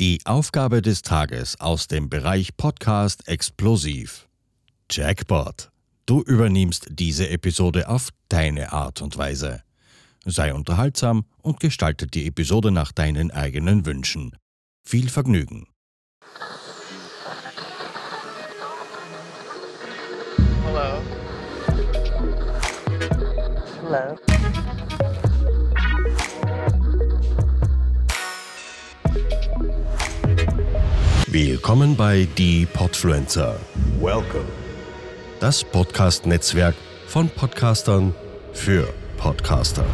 Die Aufgabe des Tages aus dem Bereich Podcast Explosiv. Jackpot. Du übernimmst diese Episode auf deine Art und Weise. Sei unterhaltsam und gestalte die Episode nach deinen eigenen Wünschen. Viel Vergnügen. Hello. Hello. Willkommen bei Die Podfluencer. Welcome. Das Podcast-Netzwerk von Podcastern für Podcaster.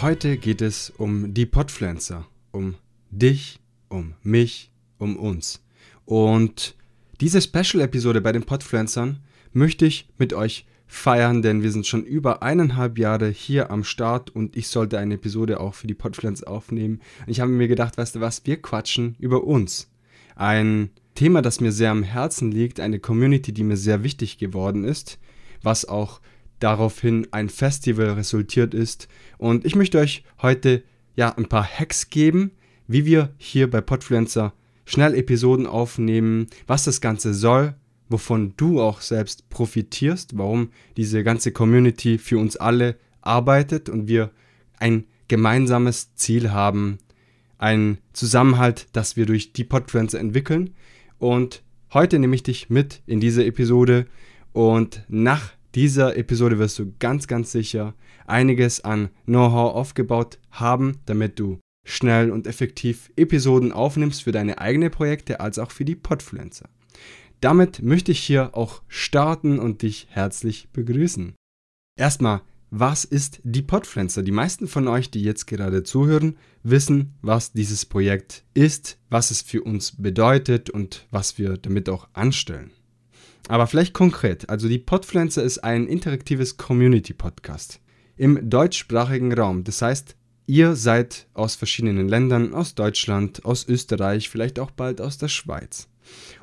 Heute geht es um die Podfluencer, um dich, um mich, um uns. Und diese Special-Episode bei den Podfluencern möchte ich mit euch feiern, denn wir sind schon über eineinhalb Jahre hier am Start und ich sollte eine Episode auch für die Podfluencer aufnehmen. Ich habe mir gedacht, weißt du was, wir quatschen über uns. Ein Thema, das mir sehr am Herzen liegt, eine Community, die mir sehr wichtig geworden ist, was auch daraufhin ein Festival resultiert ist. Und ich möchte euch heute ja ein paar Hacks geben, wie wir hier bei Podfluencer schnell Episoden aufnehmen, was das Ganze soll, wovon du auch selbst profitierst, warum diese ganze Community für uns alle arbeitet und wir ein gemeinsames Ziel haben, ein Zusammenhalt, das wir durch die Podfluencer entwickeln. Und heute nehme ich dich mit in diese Episode und nach dieser Episode wirst du ganz, ganz sicher einiges an Know-how aufgebaut haben, damit du schnell und effektiv Episoden aufnimmst für deine eigenen Projekte als auch für die Podfluencer. Damit möchte ich hier auch starten und dich herzlich begrüßen. Erstmal, was ist die Podfluencer? Die meisten von euch, die jetzt gerade zuhören, wissen, was dieses Projekt ist, was es für uns bedeutet und was wir damit auch anstellen. Aber vielleicht konkret, also die Podfluencer ist ein interaktives Community-Podcast im deutschsprachigen Raum. Das heißt, Ihr seid aus verschiedenen Ländern, aus Deutschland, aus Österreich, vielleicht auch bald aus der Schweiz.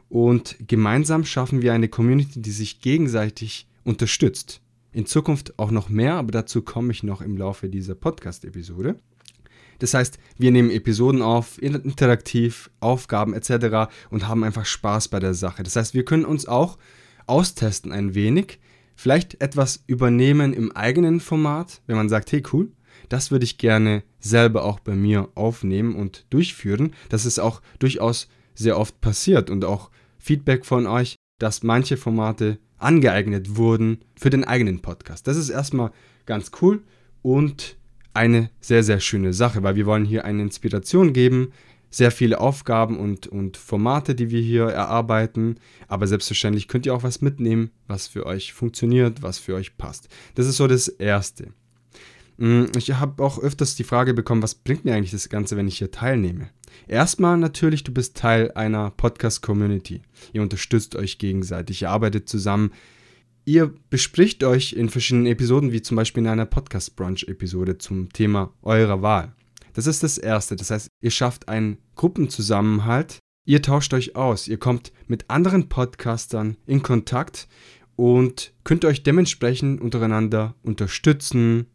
Und gemeinsam schaffen wir eine Community, die sich gegenseitig unterstützt. In Zukunft auch noch mehr, aber dazu komme ich noch im Laufe dieser Podcast-Episode. Das heißt, wir nehmen Episoden auf, interaktiv, Aufgaben etc. und haben einfach Spaß bei der Sache. Das heißt, wir können uns auch austesten ein wenig, vielleicht etwas übernehmen im eigenen Format, wenn man sagt, hey cool, das würde ich gerne selber auch bei mir aufnehmen und durchführen. Das ist auch durchaus sehr oft passiert und auch Feedback von euch, dass manche Formate angeeignet wurden für den eigenen Podcast. Das ist erstmal ganz cool und eine sehr, sehr schöne Sache, weil wir wollen hier eine Inspiration geben, sehr viele Aufgaben und, und Formate, die wir hier erarbeiten. Aber selbstverständlich könnt ihr auch was mitnehmen, was für euch funktioniert, was für euch passt. Das ist so das Erste. Mm, ich habe auch öfters die Frage bekommen, was bringt mir eigentlich das Ganze, wenn ich hier teilnehme? Erstmal natürlich, du bist Teil einer Podcast-Community. Ihr unterstützt euch gegenseitig, ihr arbeitet zusammen. Ihr bespricht euch in verschiedenen Episoden, wie zum Beispiel in einer Podcast-Brunch-Episode zum Thema eurer Wahl. Das ist das Erste. Das heißt, ihr schafft einen Gruppenzusammenhalt. Ihr tauscht euch aus. Ihr kommt mit anderen Podcastern in Kontakt und könnt euch dementsprechend untereinander unterstützen,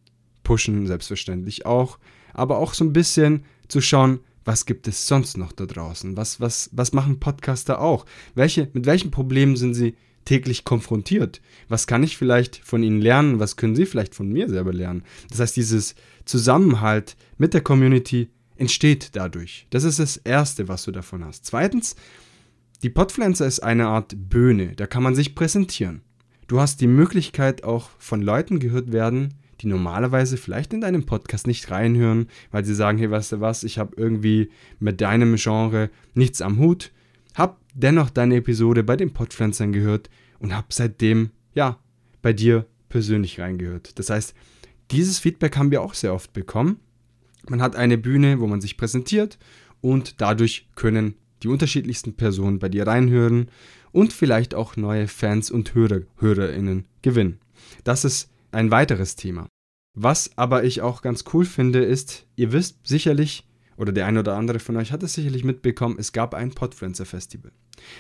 pushen selbstverständlich auch, aber auch so ein bisschen zu schauen, was gibt es sonst noch da draußen? Was, was, was machen Podcaster auch? Welche, mit welchen Problemen sind sie täglich konfrontiert? Was kann ich vielleicht von ihnen lernen? Was können sie vielleicht von mir selber lernen? Das heißt, dieses Zusammenhalt mit der Community entsteht dadurch. Das ist das Erste, was du davon hast. Zweitens, die Podpflanzer ist eine Art Bühne, da kann man sich präsentieren. Du hast die Möglichkeit, auch von Leuten gehört werden, die normalerweise vielleicht in deinem Podcast nicht reinhören, weil sie sagen, hey, weißt du was, ich habe irgendwie mit deinem Genre nichts am Hut, hab dennoch deine Episode bei den Podpflanzern gehört und hab seitdem, ja, bei dir persönlich reingehört. Das heißt, dieses Feedback haben wir auch sehr oft bekommen. Man hat eine Bühne, wo man sich präsentiert und dadurch können die unterschiedlichsten Personen bei dir reinhören und vielleicht auch neue Fans und Hörer, HörerInnen gewinnen. Das ist ein weiteres Thema. Was aber ich auch ganz cool finde, ist, ihr wisst sicherlich oder der eine oder andere von euch hat es sicherlich mitbekommen, es gab ein Podfluencer Festival.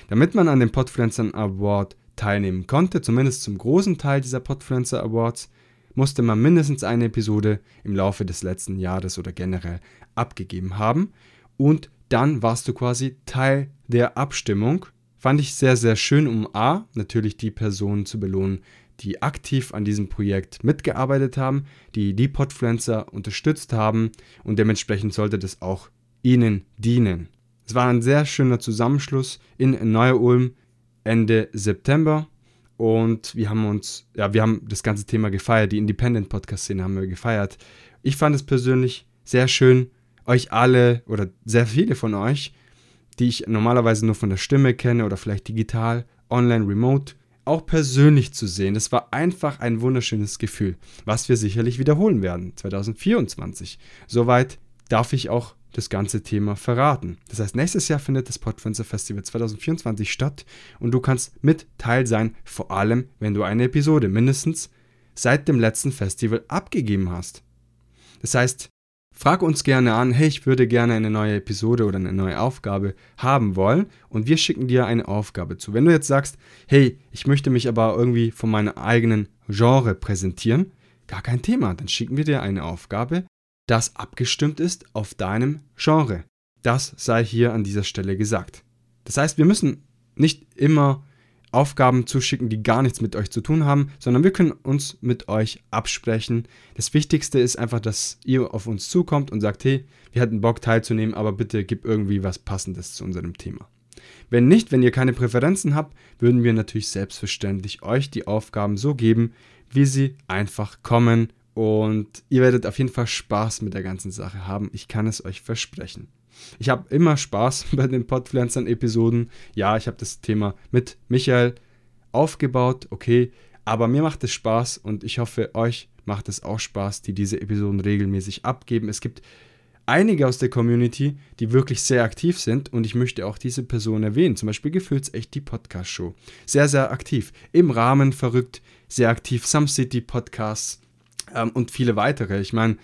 Damit man an dem Podfluencer Award teilnehmen konnte, zumindest zum großen Teil dieser Podfluencer Awards, musste man mindestens eine Episode im Laufe des letzten Jahres oder generell abgegeben haben und dann warst du quasi Teil der Abstimmung. Fand ich sehr, sehr schön, um A, natürlich die Personen zu belohnen, die aktiv an diesem Projekt mitgearbeitet haben, die die Podfluencer unterstützt haben und dementsprechend sollte das auch ihnen dienen. Es war ein sehr schöner Zusammenschluss in Neu-Ulm Ende September und wir haben uns, ja, wir haben das ganze Thema gefeiert, die Independent Podcast Szene haben wir gefeiert. Ich fand es persönlich sehr schön, euch alle oder sehr viele von euch, die ich normalerweise nur von der Stimme kenne oder vielleicht digital, online, remote, auch persönlich zu sehen. Das war einfach ein wunderschönes Gefühl, was wir sicherlich wiederholen werden 2024. Soweit darf ich auch das ganze Thema verraten. Das heißt, nächstes Jahr findet das Podfluencer Festival 2024 statt und du kannst mit Teil sein, vor allem wenn du eine Episode mindestens seit dem letzten Festival abgegeben hast. Das heißt, Frag uns gerne an, hey, ich würde gerne eine neue Episode oder eine neue Aufgabe haben wollen und wir schicken dir eine Aufgabe zu. Wenn du jetzt sagst, hey, ich möchte mich aber irgendwie von meinem eigenen Genre präsentieren, gar kein Thema, dann schicken wir dir eine Aufgabe, das abgestimmt ist auf deinem Genre. Das sei hier an dieser Stelle gesagt. Das heißt, wir müssen nicht immer Aufgaben zuschicken, die gar nichts mit euch zu tun haben, sondern wir können uns mit euch absprechen. Das Wichtigste ist einfach, dass ihr auf uns zukommt und sagt, hey, wir hätten Bock teilzunehmen, aber bitte gib irgendwie was Passendes zu unserem Thema. Wenn nicht, wenn ihr keine Präferenzen habt, würden wir natürlich selbstverständlich euch die Aufgaben so geben, wie sie einfach kommen und ihr werdet auf jeden Fall Spaß mit der ganzen Sache haben. Ich kann es euch versprechen. Ich habe immer Spaß bei den Podpflanzern-Episoden. Ja, ich habe das Thema mit Michael aufgebaut, okay, aber mir macht es Spaß und ich hoffe, euch macht es auch Spaß, die diese Episoden regelmäßig abgeben. Es gibt einige aus der Community, die wirklich sehr aktiv sind und ich möchte auch diese Person erwähnen. Zum Beispiel Gefühls echt die Podcast-Show. Sehr, sehr aktiv. Im Rahmen verrückt, sehr aktiv. Some City Podcasts ähm, und viele weitere. Ich meine,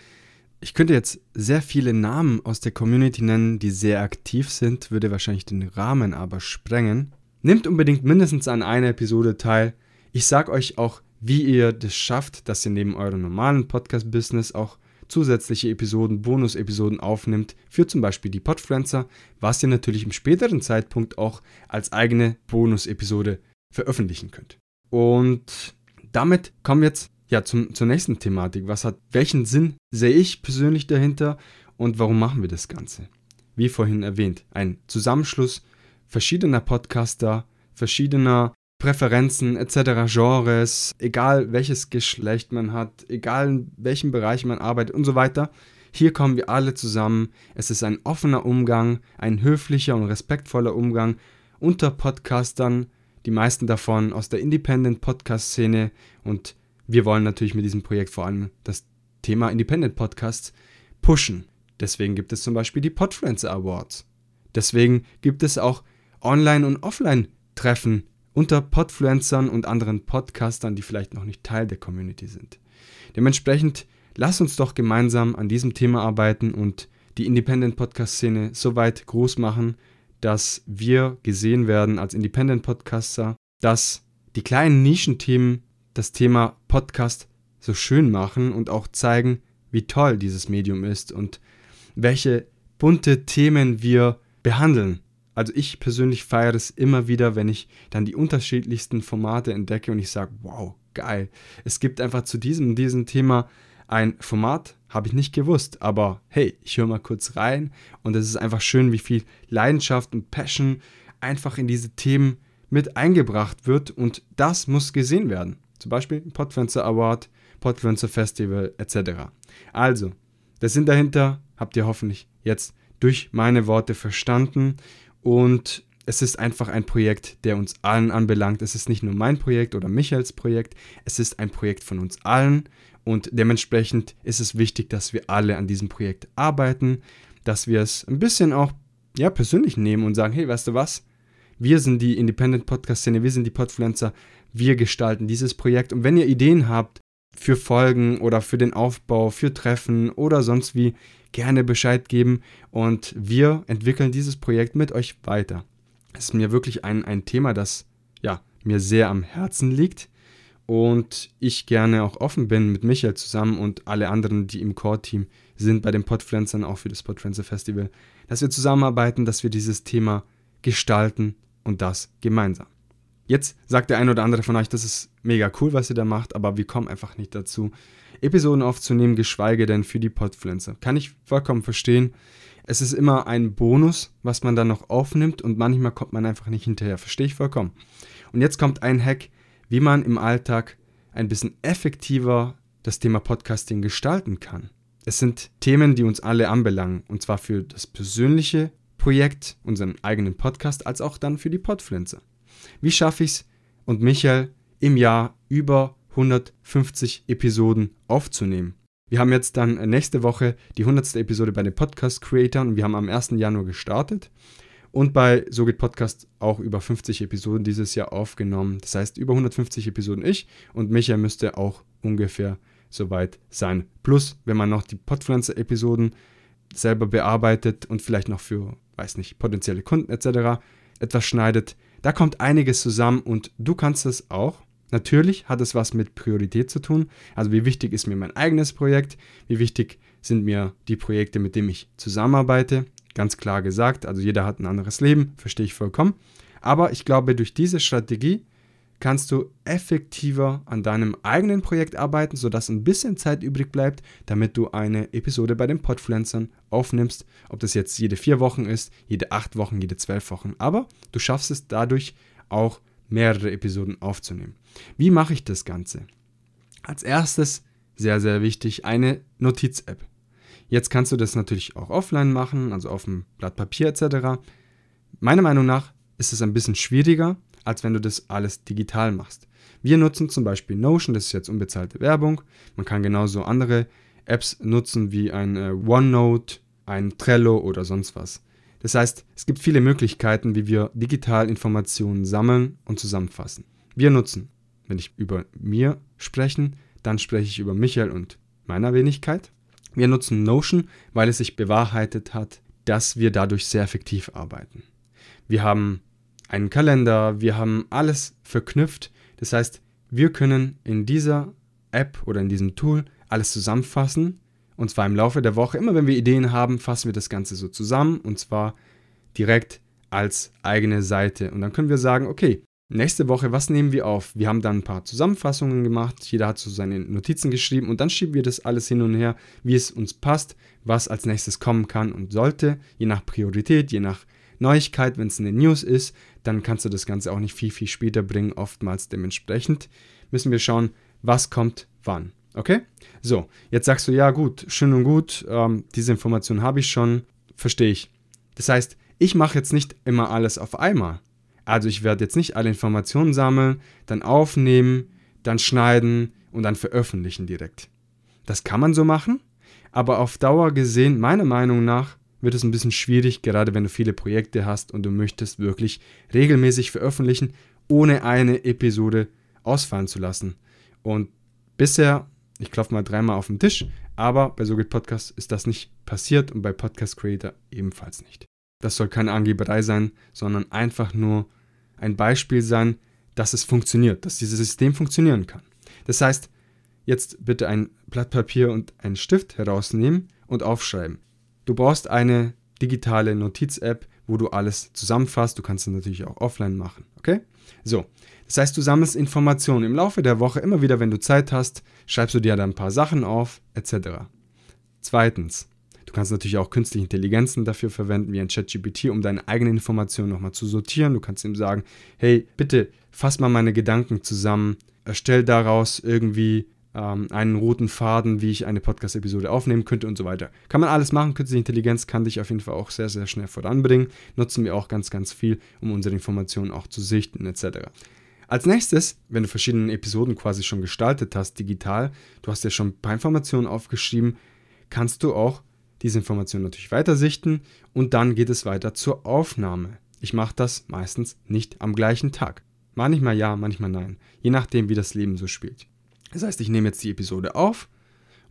ich könnte jetzt sehr viele Namen aus der Community nennen, die sehr aktiv sind, würde wahrscheinlich den Rahmen aber sprengen. Nehmt unbedingt mindestens an einer Episode teil. Ich sage euch auch, wie ihr das schafft, dass ihr neben eurem normalen Podcast-Business auch zusätzliche Episoden, Bonus-Episoden aufnimmt, für zum Beispiel die Podfluencer, was ihr natürlich im späteren Zeitpunkt auch als eigene Bonus-Episode veröffentlichen könnt. Und damit kommen wir jetzt ja, zum, zur nächsten Thematik. Was hat, welchen Sinn sehe ich persönlich dahinter und warum machen wir das Ganze? Wie vorhin erwähnt, ein Zusammenschluss verschiedener Podcaster, verschiedener Präferenzen etc., Genres, egal welches Geschlecht man hat, egal in welchem Bereich man arbeitet und so weiter. Hier kommen wir alle zusammen. Es ist ein offener Umgang, ein höflicher und respektvoller Umgang unter Podcastern, die meisten davon aus der Independent Podcast Szene und wir wollen natürlich mit diesem Projekt vor allem das Thema Independent Podcasts pushen. Deswegen gibt es zum Beispiel die Podfluencer Awards. Deswegen gibt es auch Online- und Offline-Treffen unter Podfluencern und anderen Podcastern, die vielleicht noch nicht Teil der Community sind. Dementsprechend lass uns doch gemeinsam an diesem Thema arbeiten und die Independent Podcast Szene so weit groß machen, dass wir gesehen werden als Independent Podcaster, dass die kleinen Nischenthemen das Thema Podcast so schön machen und auch zeigen, wie toll dieses Medium ist und welche bunte Themen wir behandeln. Also ich persönlich feiere es immer wieder, wenn ich dann die unterschiedlichsten Formate entdecke und ich sage, wow, geil. Es gibt einfach zu diesem, diesem Thema ein Format, habe ich nicht gewusst, aber hey, ich höre mal kurz rein und es ist einfach schön, wie viel Leidenschaft und Passion einfach in diese Themen mit eingebracht wird und das muss gesehen werden. Zum Beispiel Podfluencer Award, Podfluencer Festival etc. Also, der Sinn dahinter habt ihr hoffentlich jetzt durch meine Worte verstanden und es ist einfach ein Projekt, der uns allen anbelangt. Es ist nicht nur mein Projekt oder Michaels Projekt, es ist ein Projekt von uns allen und dementsprechend ist es wichtig, dass wir alle an diesem Projekt arbeiten, dass wir es ein bisschen auch ja, persönlich nehmen und sagen, hey, weißt du was? Wir sind die Independent Podcast Szene, wir sind die Podfluencer, wir gestalten dieses Projekt. Und wenn ihr Ideen habt für Folgen oder für den Aufbau, für Treffen oder sonst wie, gerne Bescheid geben und wir entwickeln dieses Projekt mit euch weiter. Es ist mir wirklich ein, ein Thema, das ja, mir sehr am Herzen liegt und ich gerne auch offen bin mit Michael zusammen und alle anderen, die im Core-Team sind bei den Podpflanzern, auch für das Podpflanzer Festival, dass wir zusammenarbeiten, dass wir dieses Thema gestalten und das gemeinsam. Jetzt sagt der ein oder andere von euch, das ist mega cool, was ihr da macht, aber wir kommen einfach nicht dazu, Episoden aufzunehmen, geschweige denn für die Podpflanzer. Kann ich vollkommen verstehen. Es ist immer ein Bonus, was man dann noch aufnimmt und manchmal kommt man einfach nicht hinterher. Verstehe ich vollkommen. Und jetzt kommt ein Hack, wie man im Alltag ein bisschen effektiver das Thema Podcasting gestalten kann. Es sind Themen, die uns alle anbelangen, und zwar für das persönliche Projekt, unseren eigenen Podcast, als auch dann für die Podpflanzer. Wie schaffe ich es und Michael im Jahr über 150 Episoden aufzunehmen? Wir haben jetzt dann nächste Woche die 100. Episode bei den Podcast Creatern und wir haben am 1. Januar gestartet und bei So geht Podcast auch über 50 Episoden dieses Jahr aufgenommen. Das heißt, über 150 Episoden ich und Michael müsste auch ungefähr soweit sein. Plus, wenn man noch die Podpflanzer-Episoden selber bearbeitet und vielleicht noch für, weiß nicht, potenzielle Kunden etc. etwas schneidet, da kommt einiges zusammen und du kannst es auch. Natürlich hat es was mit Priorität zu tun. Also wie wichtig ist mir mein eigenes Projekt? Wie wichtig sind mir die Projekte, mit denen ich zusammenarbeite? Ganz klar gesagt, also jeder hat ein anderes Leben, verstehe ich vollkommen. Aber ich glaube, durch diese Strategie kannst du effektiver an deinem eigenen Projekt arbeiten, sodass ein bisschen Zeit übrig bleibt, damit du eine Episode bei den Podpflanzern aufnimmst. Ob das jetzt jede vier Wochen ist, jede acht Wochen, jede zwölf Wochen. Aber du schaffst es dadurch auch mehrere Episoden aufzunehmen. Wie mache ich das Ganze? Als erstes, sehr, sehr wichtig, eine Notiz-App. Jetzt kannst du das natürlich auch offline machen, also auf dem Blatt Papier etc. Meiner Meinung nach ist es ein bisschen schwieriger, als wenn du das alles digital machst. Wir nutzen zum Beispiel Notion, das ist jetzt unbezahlte Werbung. Man kann genauso andere Apps nutzen wie ein äh, OneNote, ein Trello oder sonst was. Das heißt, es gibt viele Möglichkeiten, wie wir digital Informationen sammeln und zusammenfassen. Wir nutzen, wenn ich über mir sprechen, dann spreche ich über Michael und meiner Wenigkeit. Wir nutzen Notion, weil es sich bewahrheitet hat, dass wir dadurch sehr effektiv arbeiten. Wir haben einen Kalender, wir haben alles verknüpft. Das heißt, wir können in dieser App oder in diesem Tool alles zusammenfassen. Und zwar im Laufe der Woche. Immer wenn wir Ideen haben, fassen wir das Ganze so zusammen. Und zwar direkt als eigene Seite. Und dann können wir sagen, okay, Nächste Woche, was nehmen wir auf? Wir haben dann ein paar Zusammenfassungen gemacht, jeder hat so seine Notizen geschrieben und dann schieben wir das alles hin und her, wie es uns passt, was als nächstes kommen kann und sollte, je nach Priorität, je nach Neuigkeit, wenn es eine News ist, dann kannst du das Ganze auch nicht viel, viel später bringen, oftmals dementsprechend müssen wir schauen, was kommt wann. Okay? So, jetzt sagst du, ja gut, schön und gut, ähm, diese Information habe ich schon, verstehe ich. Das heißt, ich mache jetzt nicht immer alles auf einmal. Also ich werde jetzt nicht alle Informationen sammeln, dann aufnehmen, dann schneiden und dann veröffentlichen direkt. Das kann man so machen, aber auf Dauer gesehen, meiner Meinung nach, wird es ein bisschen schwierig, gerade wenn du viele Projekte hast und du möchtest wirklich regelmäßig veröffentlichen, ohne eine Episode ausfallen zu lassen. Und bisher, ich klopfe mal dreimal auf den Tisch, aber bei So Podcast ist das nicht passiert und bei Podcast Creator ebenfalls nicht. Das soll keine Angeberei sein, sondern einfach nur ein Beispiel sein, dass es funktioniert, dass dieses System funktionieren kann. Das heißt, jetzt bitte ein Blatt Papier und einen Stift herausnehmen und aufschreiben. Du brauchst eine digitale Notiz-App, wo du alles zusammenfasst. Du kannst es natürlich auch offline machen. Okay? So. Das heißt, du sammelst Informationen im Laufe der Woche immer wieder, wenn du Zeit hast, schreibst du dir dann ein paar Sachen auf, etc. Zweitens, kannst natürlich auch künstliche Intelligenzen dafür verwenden, wie ein ChatGPT, um deine eigenen Informationen nochmal zu sortieren. Du kannst ihm sagen, hey, bitte fass mal meine Gedanken zusammen, erstell daraus irgendwie ähm, einen roten Faden, wie ich eine Podcast-Episode aufnehmen könnte und so weiter. Kann man alles machen. Künstliche Intelligenz kann dich auf jeden Fall auch sehr, sehr schnell voranbringen. Nutzen wir auch ganz, ganz viel, um unsere Informationen auch zu sichten etc. Als nächstes, wenn du verschiedene Episoden quasi schon gestaltet hast, digital, du hast ja schon ein paar Informationen aufgeschrieben, kannst du auch diese Information natürlich weitersichten und dann geht es weiter zur Aufnahme. Ich mache das meistens nicht am gleichen Tag. Manchmal ja, manchmal nein, je nachdem, wie das Leben so spielt. Das heißt, ich nehme jetzt die Episode auf,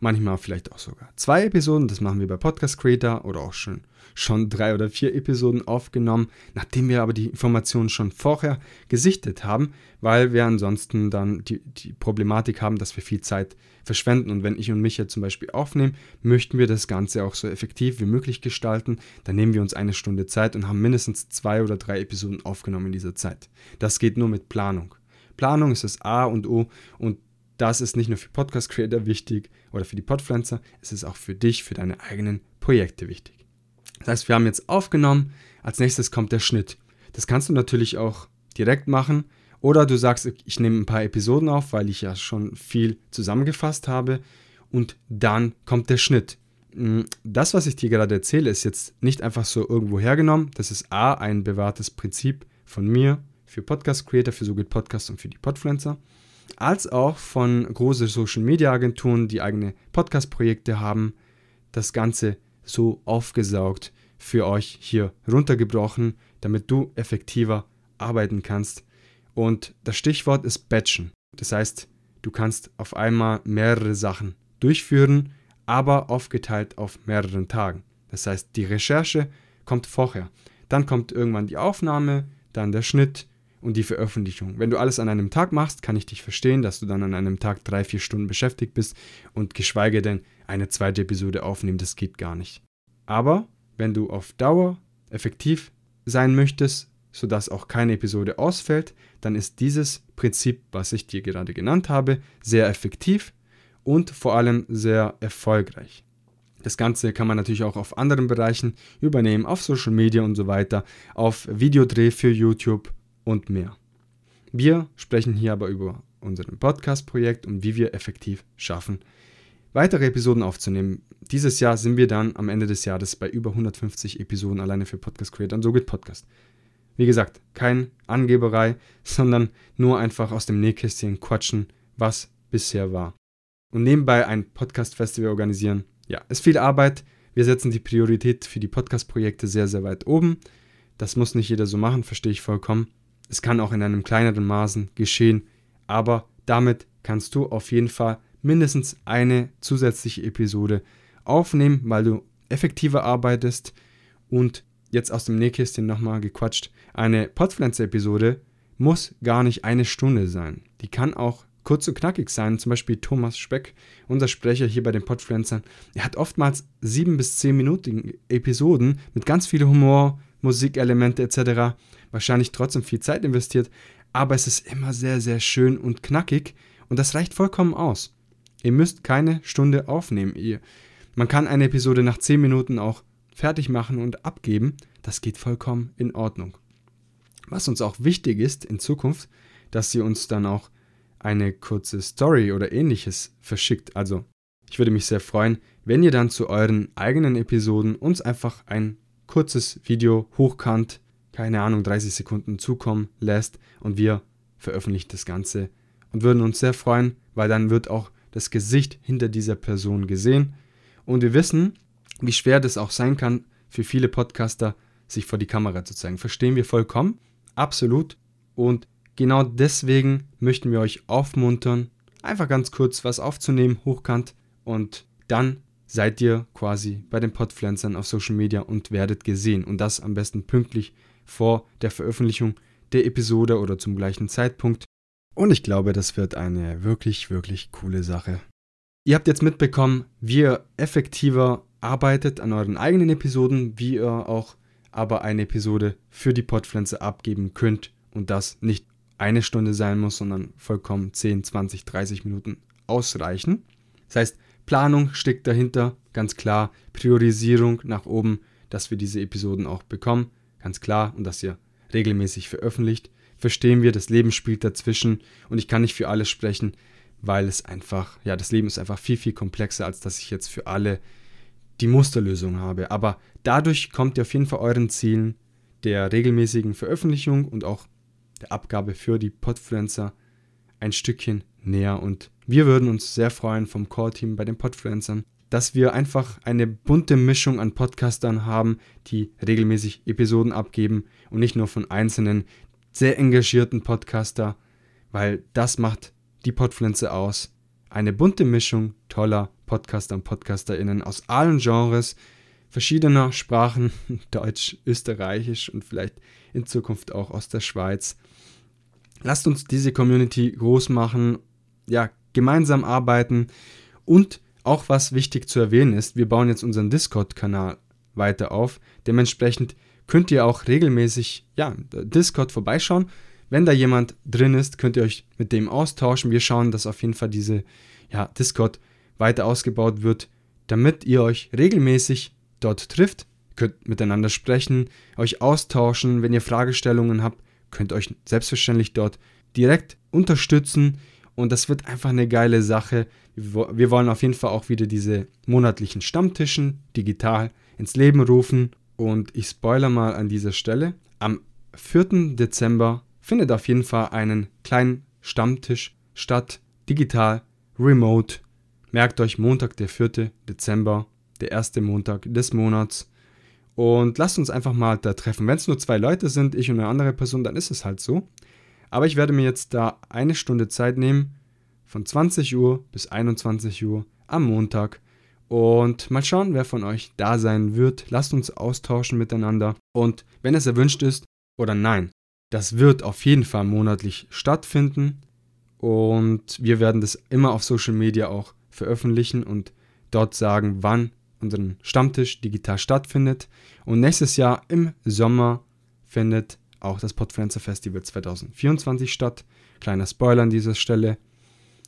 manchmal vielleicht auch sogar zwei Episoden. Das machen wir bei Podcast Creator oder auch schon, schon drei oder vier Episoden aufgenommen, nachdem wir aber die Informationen schon vorher gesichtet haben, weil wir ansonsten dann die, die Problematik haben, dass wir viel Zeit verschwenden. Und wenn ich und Micha zum Beispiel aufnehmen, möchten wir das Ganze auch so effektiv wie möglich gestalten. Dann nehmen wir uns eine Stunde Zeit und haben mindestens zwei oder drei Episoden aufgenommen in dieser Zeit. Das geht nur mit Planung. Planung ist das A und O und das ist nicht nur für Podcast Creator wichtig oder für die Podpflanzer, es ist auch für dich, für deine eigenen Projekte wichtig. Das heißt, wir haben jetzt aufgenommen, als nächstes kommt der Schnitt. Das kannst du natürlich auch direkt machen oder du sagst, ich nehme ein paar Episoden auf, weil ich ja schon viel zusammengefasst habe und dann kommt der Schnitt. Mm, das, was ich dir gerade erzähle, ist jetzt nicht einfach so irgendwo hergenommen. Das ist A, ein bewahrtes Prinzip von mir für Podcast Creator, für So geht Podcast und für die Podpflanzer als auch von großen Social Media Agenturen, die eigene Podcast-Projekte haben, das Ganze so aufgesaugt für euch hier runtergebrochen, damit du effektiver arbeiten kannst. Und das Stichwort ist Batchen. Das heißt, du kannst auf einmal mehrere Sachen durchführen, aber aufgeteilt auf mehreren Tagen. Das heißt, die Recherche kommt vorher. Dann kommt irgendwann die Aufnahme, dann der Schnitt, und die Veröffentlichung. Wenn du alles an einem Tag machst, kann ich dich verstehen, dass du dann an einem Tag drei, vier Stunden beschäftigt bist und geschweige denn eine zweite Episode aufnehmen, das geht gar nicht. Aber wenn du auf Dauer effektiv sein möchtest, sodass auch keine Episode ausfällt, dann ist dieses Prinzip, was ich dir gerade genannt habe, sehr effektiv und vor allem sehr erfolgreich. Das Ganze kann man natürlich auch auf anderen Bereichen übernehmen, auf Social Media und so weiter, auf Videodreh für YouTube und mehr. Wir sprechen hier aber über unser Podcast-Projekt und wie wir effektiv schaffen, weitere Episoden aufzunehmen. Dieses Jahr sind wir dann am Ende des Jahres bei über 150 Episoden alleine für Podcast Creator und so geht Podcast. Wie gesagt, kein Angeberei, sondern nur einfach aus dem Nähkästchen quatschen, was bisher war. Und nebenbei ein Podcast-Festival organisieren. Ja, ist viel Arbeit. Wir setzen die Priorität für die Podcast-Projekte sehr, sehr weit oben. Das muss nicht jeder so machen, verstehe ich vollkommen. Es kann auch in einem kleineren Maßen geschehen, aber damit kannst du auf jeden Fall mindestens eine zusätzliche Episode aufnehmen, weil du effektiver arbeitest und jetzt aus dem Nähkästchen nochmal gequatscht. Eine Podpflanzer-Episode muss gar nicht eine Stunde sein. Die kann auch kurz und knackig sein. Zum Beispiel Thomas Speck, unser Sprecher hier bei den Podpflanzern. Er hat oftmals sieben bis zehn Minuten Episoden mit ganz viel Humor, Musikelemente etc wahrscheinlich trotzdem viel Zeit investiert, aber es ist immer sehr, sehr schön und knackig und das reicht vollkommen aus. Ihr müsst keine Stunde aufnehmen. Man kann eine Episode nach 10 Minuten auch fertig machen und abgeben. Das geht vollkommen in Ordnung. Was uns auch wichtig ist in Zukunft, dass ihr uns dann auch eine kurze Story oder ähnliches verschickt. Also, ich würde mich sehr freuen, wenn ihr dann zu euren eigenen Episoden uns einfach ein kurzes Video hochkant keine Ahnung, 30 Sekunden zukommen lässt und wir veröffentlichen das Ganze und würden uns sehr freuen, weil dann wird auch das Gesicht hinter dieser Person gesehen und wir wissen, wie schwer das auch sein kann für viele Podcaster, sich vor die Kamera zu zeigen. Verstehen wir vollkommen, absolut und genau deswegen möchten wir euch aufmuntern, einfach ganz kurz was aufzunehmen, hochkant und dann seid ihr quasi bei den Podpflanzern auf Social Media und werdet gesehen und das am besten pünktlich vor der Veröffentlichung der Episode oder zum gleichen Zeitpunkt. Und ich glaube, das wird eine wirklich, wirklich coole Sache. Ihr habt jetzt mitbekommen, wie ihr effektiver arbeitet an euren eigenen Episoden, wie ihr auch aber eine Episode für die Podpflanze abgeben könnt und das nicht eine Stunde sein muss, sondern vollkommen 10, 20, 30 Minuten ausreichen. Das heißt, Planung steckt dahinter, ganz klar, Priorisierung nach oben, dass wir diese Episoden auch bekommen ganz klar, und dass ihr regelmäßig veröffentlicht, verstehen wir, das Leben spielt dazwischen und ich kann nicht für alles sprechen, weil es einfach, ja, das Leben ist einfach viel, viel komplexer, als dass ich jetzt für alle die Musterlösung habe. Aber dadurch kommt ihr auf jeden Fall euren Zielen der regelmäßigen Veröffentlichung und auch der Abgabe für die Podfluencer ein Stückchen näher. Und wir würden uns sehr freuen vom Core-Team bei den Podfluencern, dass wir einfach eine bunte Mischung an Podcastern haben, die regelmäßig Episoden abgeben und nicht nur von einzelnen sehr engagierten Podcaster, weil das macht die Podpflanze aus. Eine bunte Mischung toller Podcaster und PodcasterInnen aus allen Genres, verschiedener Sprachen, Deutsch, Österreichisch und vielleicht in Zukunft auch aus der Schweiz. Lasst uns diese Community groß machen, ja, gemeinsam arbeiten und auch was wichtig zu erwähnen ist, wir bauen jetzt unseren Discord-Kanal weiter auf. Dementsprechend könnt ihr auch regelmäßig, ja, Discord vorbeischauen. Wenn da jemand drin ist, könnt ihr euch mit dem austauschen. Wir schauen, dass auf jeden Fall diese, ja, Discord weiter ausgebaut wird, damit ihr euch regelmäßig dort trifft, könnt miteinander sprechen, euch austauschen. Wenn ihr Fragestellungen habt, könnt euch selbstverständlich dort direkt unterstützen. Und das wird einfach eine geile Sache. Wir wollen auf jeden Fall auch wieder diese monatlichen Stammtischen digital ins Leben rufen. Und ich spoiler mal an dieser Stelle. Am 4. Dezember findet auf jeden Fall einen kleinen Stammtisch statt, digital, remote. Merkt euch Montag, der 4. Dezember, der erste Montag des Monats. Und lasst uns einfach mal da treffen. Wenn es nur zwei Leute sind, ich und eine andere Person, dann ist es halt so. Aber ich werde mir jetzt da eine Stunde Zeit nehmen, von 20 Uhr bis 21 Uhr am Montag. Und mal schauen, wer von euch da sein wird. Lasst uns austauschen miteinander. Und wenn es erwünscht ist oder nein, das wird auf jeden Fall monatlich stattfinden. Und wir werden das immer auf Social Media auch veröffentlichen und dort sagen, wann unseren Stammtisch digital stattfindet. Und nächstes Jahr im Sommer findet auch das Podfluencer Festival 2024 statt. Kleiner Spoiler an dieser Stelle.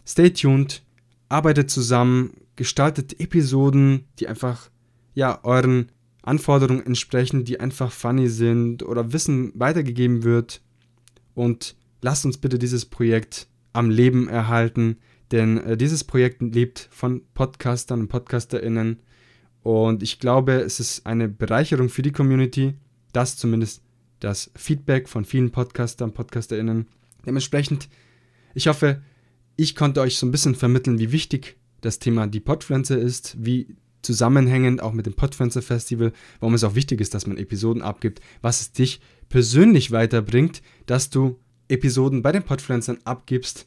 Stay tuned, arbeitet zusammen, gestaltet Episoden, die einfach ja euren Anforderungen entsprechen, die einfach funny sind oder Wissen weitergegeben wird. Und lasst uns bitte dieses Projekt am Leben erhalten, denn äh, dieses Projekt lebt von Podcastern und Podcasterinnen. Und ich glaube, es ist eine Bereicherung für die Community, dass zumindest das Feedback von vielen Podcastern, PodcasterInnen. Dementsprechend, ich hoffe, ich konnte euch so ein bisschen vermitteln, wie wichtig das Thema die Podpflanze ist, wie zusammenhängend auch mit dem Podpflanze Festival, warum es auch wichtig ist, dass man Episoden abgibt, was es dich persönlich weiterbringt, dass du Episoden bei den Podpflanzern abgibst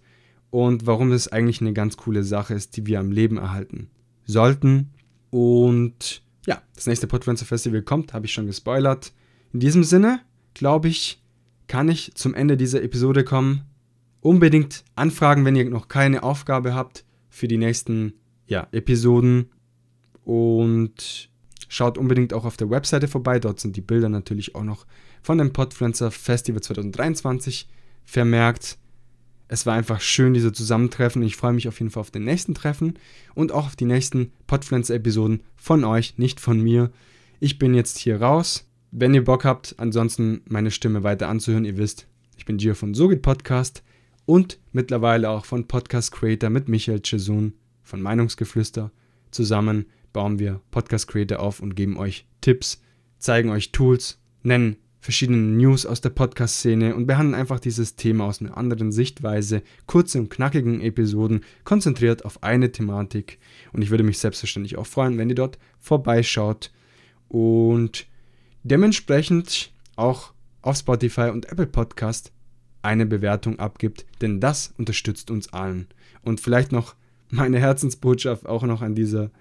und warum es eigentlich eine ganz coole Sache ist, die wir am Leben erhalten sollten. Und ja, das nächste Podpflanze Festival kommt, habe ich schon gespoilert. In diesem Sinne, glaube ich, kann ich zum Ende dieser Episode kommen. Unbedingt anfragen, wenn ihr noch keine Aufgabe habt für die nächsten ja, Episoden. Und schaut unbedingt auch auf der Webseite vorbei. Dort sind die Bilder natürlich auch noch von dem Podfluencer Festival 2023 vermerkt. Es war einfach schön, diese Zusammentreffen. Ich freue mich auf jeden Fall auf den nächsten Treffen und auch auf die nächsten Podfluencer-Episoden von euch, nicht von mir. Ich bin jetzt hier raus. Wenn ihr Bock habt, ansonsten meine Stimme weiter anzuhören, ihr wisst, ich bin Gio von Sogit Podcast und mittlerweile auch von Podcast Creator mit Michael Chesun von Meinungsgeflüster. Zusammen bauen wir Podcast Creator auf und geben euch Tipps, zeigen euch Tools, nennen verschiedene News aus der Podcast-Szene und behandeln einfach dieses Thema aus einer anderen Sichtweise, kurze und knackigen Episoden, konzentriert auf eine Thematik. Und ich würde mich selbstverständlich auch freuen, wenn ihr dort vorbeischaut. Und dementsprechend auch auf Spotify und Apple Podcast eine Bewertung abgibt, denn das unterstützt uns allen. Und vielleicht noch meine Herzensbotschaft auch noch an dieser,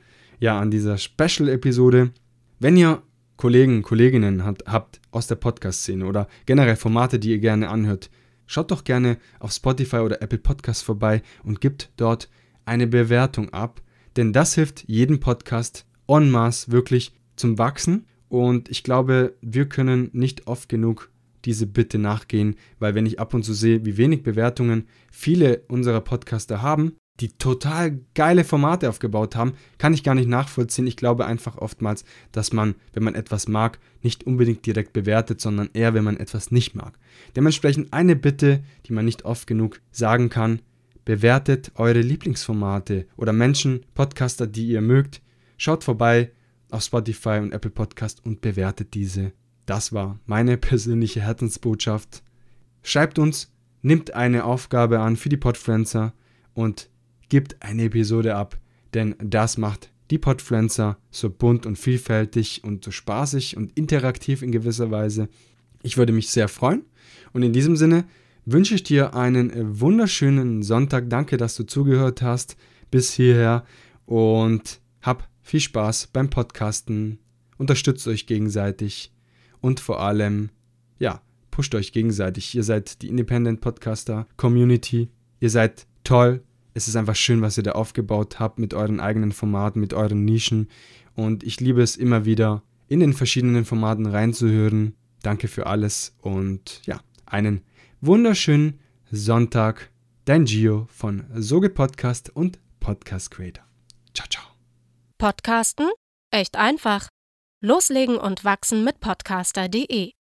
ja, an dieser Special-Episode. Wenn ihr Kollegen, Kolleginnen habt, habt aus der Podcast-Szene oder generell Formate, die ihr gerne anhört, schaut doch gerne auf Spotify oder Apple Podcast vorbei und gebt dort eine Bewertung ab, denn das hilft jedem Podcast en masse wirklich zum Wachsen und ich glaube, wir können nicht oft genug diese Bitte nachgehen, weil wenn ich ab und zu sehe, wie wenig Bewertungen viele unserer Podcaster haben, die total geile Formate aufgebaut haben, kann ich gar nicht nachvollziehen. Ich glaube einfach oftmals, dass man, wenn man etwas mag, nicht unbedingt direkt bewertet, sondern eher, wenn man etwas nicht mag. Dementsprechend eine Bitte, die man nicht oft genug sagen kann, bewertet eure Lieblingsformate oder Menschen, Podcaster, die ihr mögt. Schaut vorbei, auf Spotify und Apple Podcast und bewertet diese. Das war meine persönliche Herzensbotschaft. Schreibt uns, nimmt eine Aufgabe an für die Podfluencer und gibt eine Episode ab, denn das macht die Podfluencer so bunt und vielfältig und so spaßig und interaktiv in gewisser Weise. Ich würde mich sehr freuen und in diesem Sinne wünsche ich dir einen wunderschönen Sonntag. Danke, dass du zugehört hast bis hierher und hab viel Spaß beim Podcasten, unterstützt euch gegenseitig und vor allem, ja, pusht euch gegenseitig. Ihr seid die Independent Podcaster Community. Ihr seid toll. Es ist einfach schön, was ihr da aufgebaut habt mit euren eigenen Formaten, mit euren Nischen. Und ich liebe es immer wieder, in den verschiedenen Formaten reinzuhören. Danke für alles und ja, einen wunderschönen Sonntag. Dein Gio von Soge Podcast und Podcast Creator. Ciao, ciao. Podcasten? Echt einfach. Loslegen und wachsen mit podcaster.de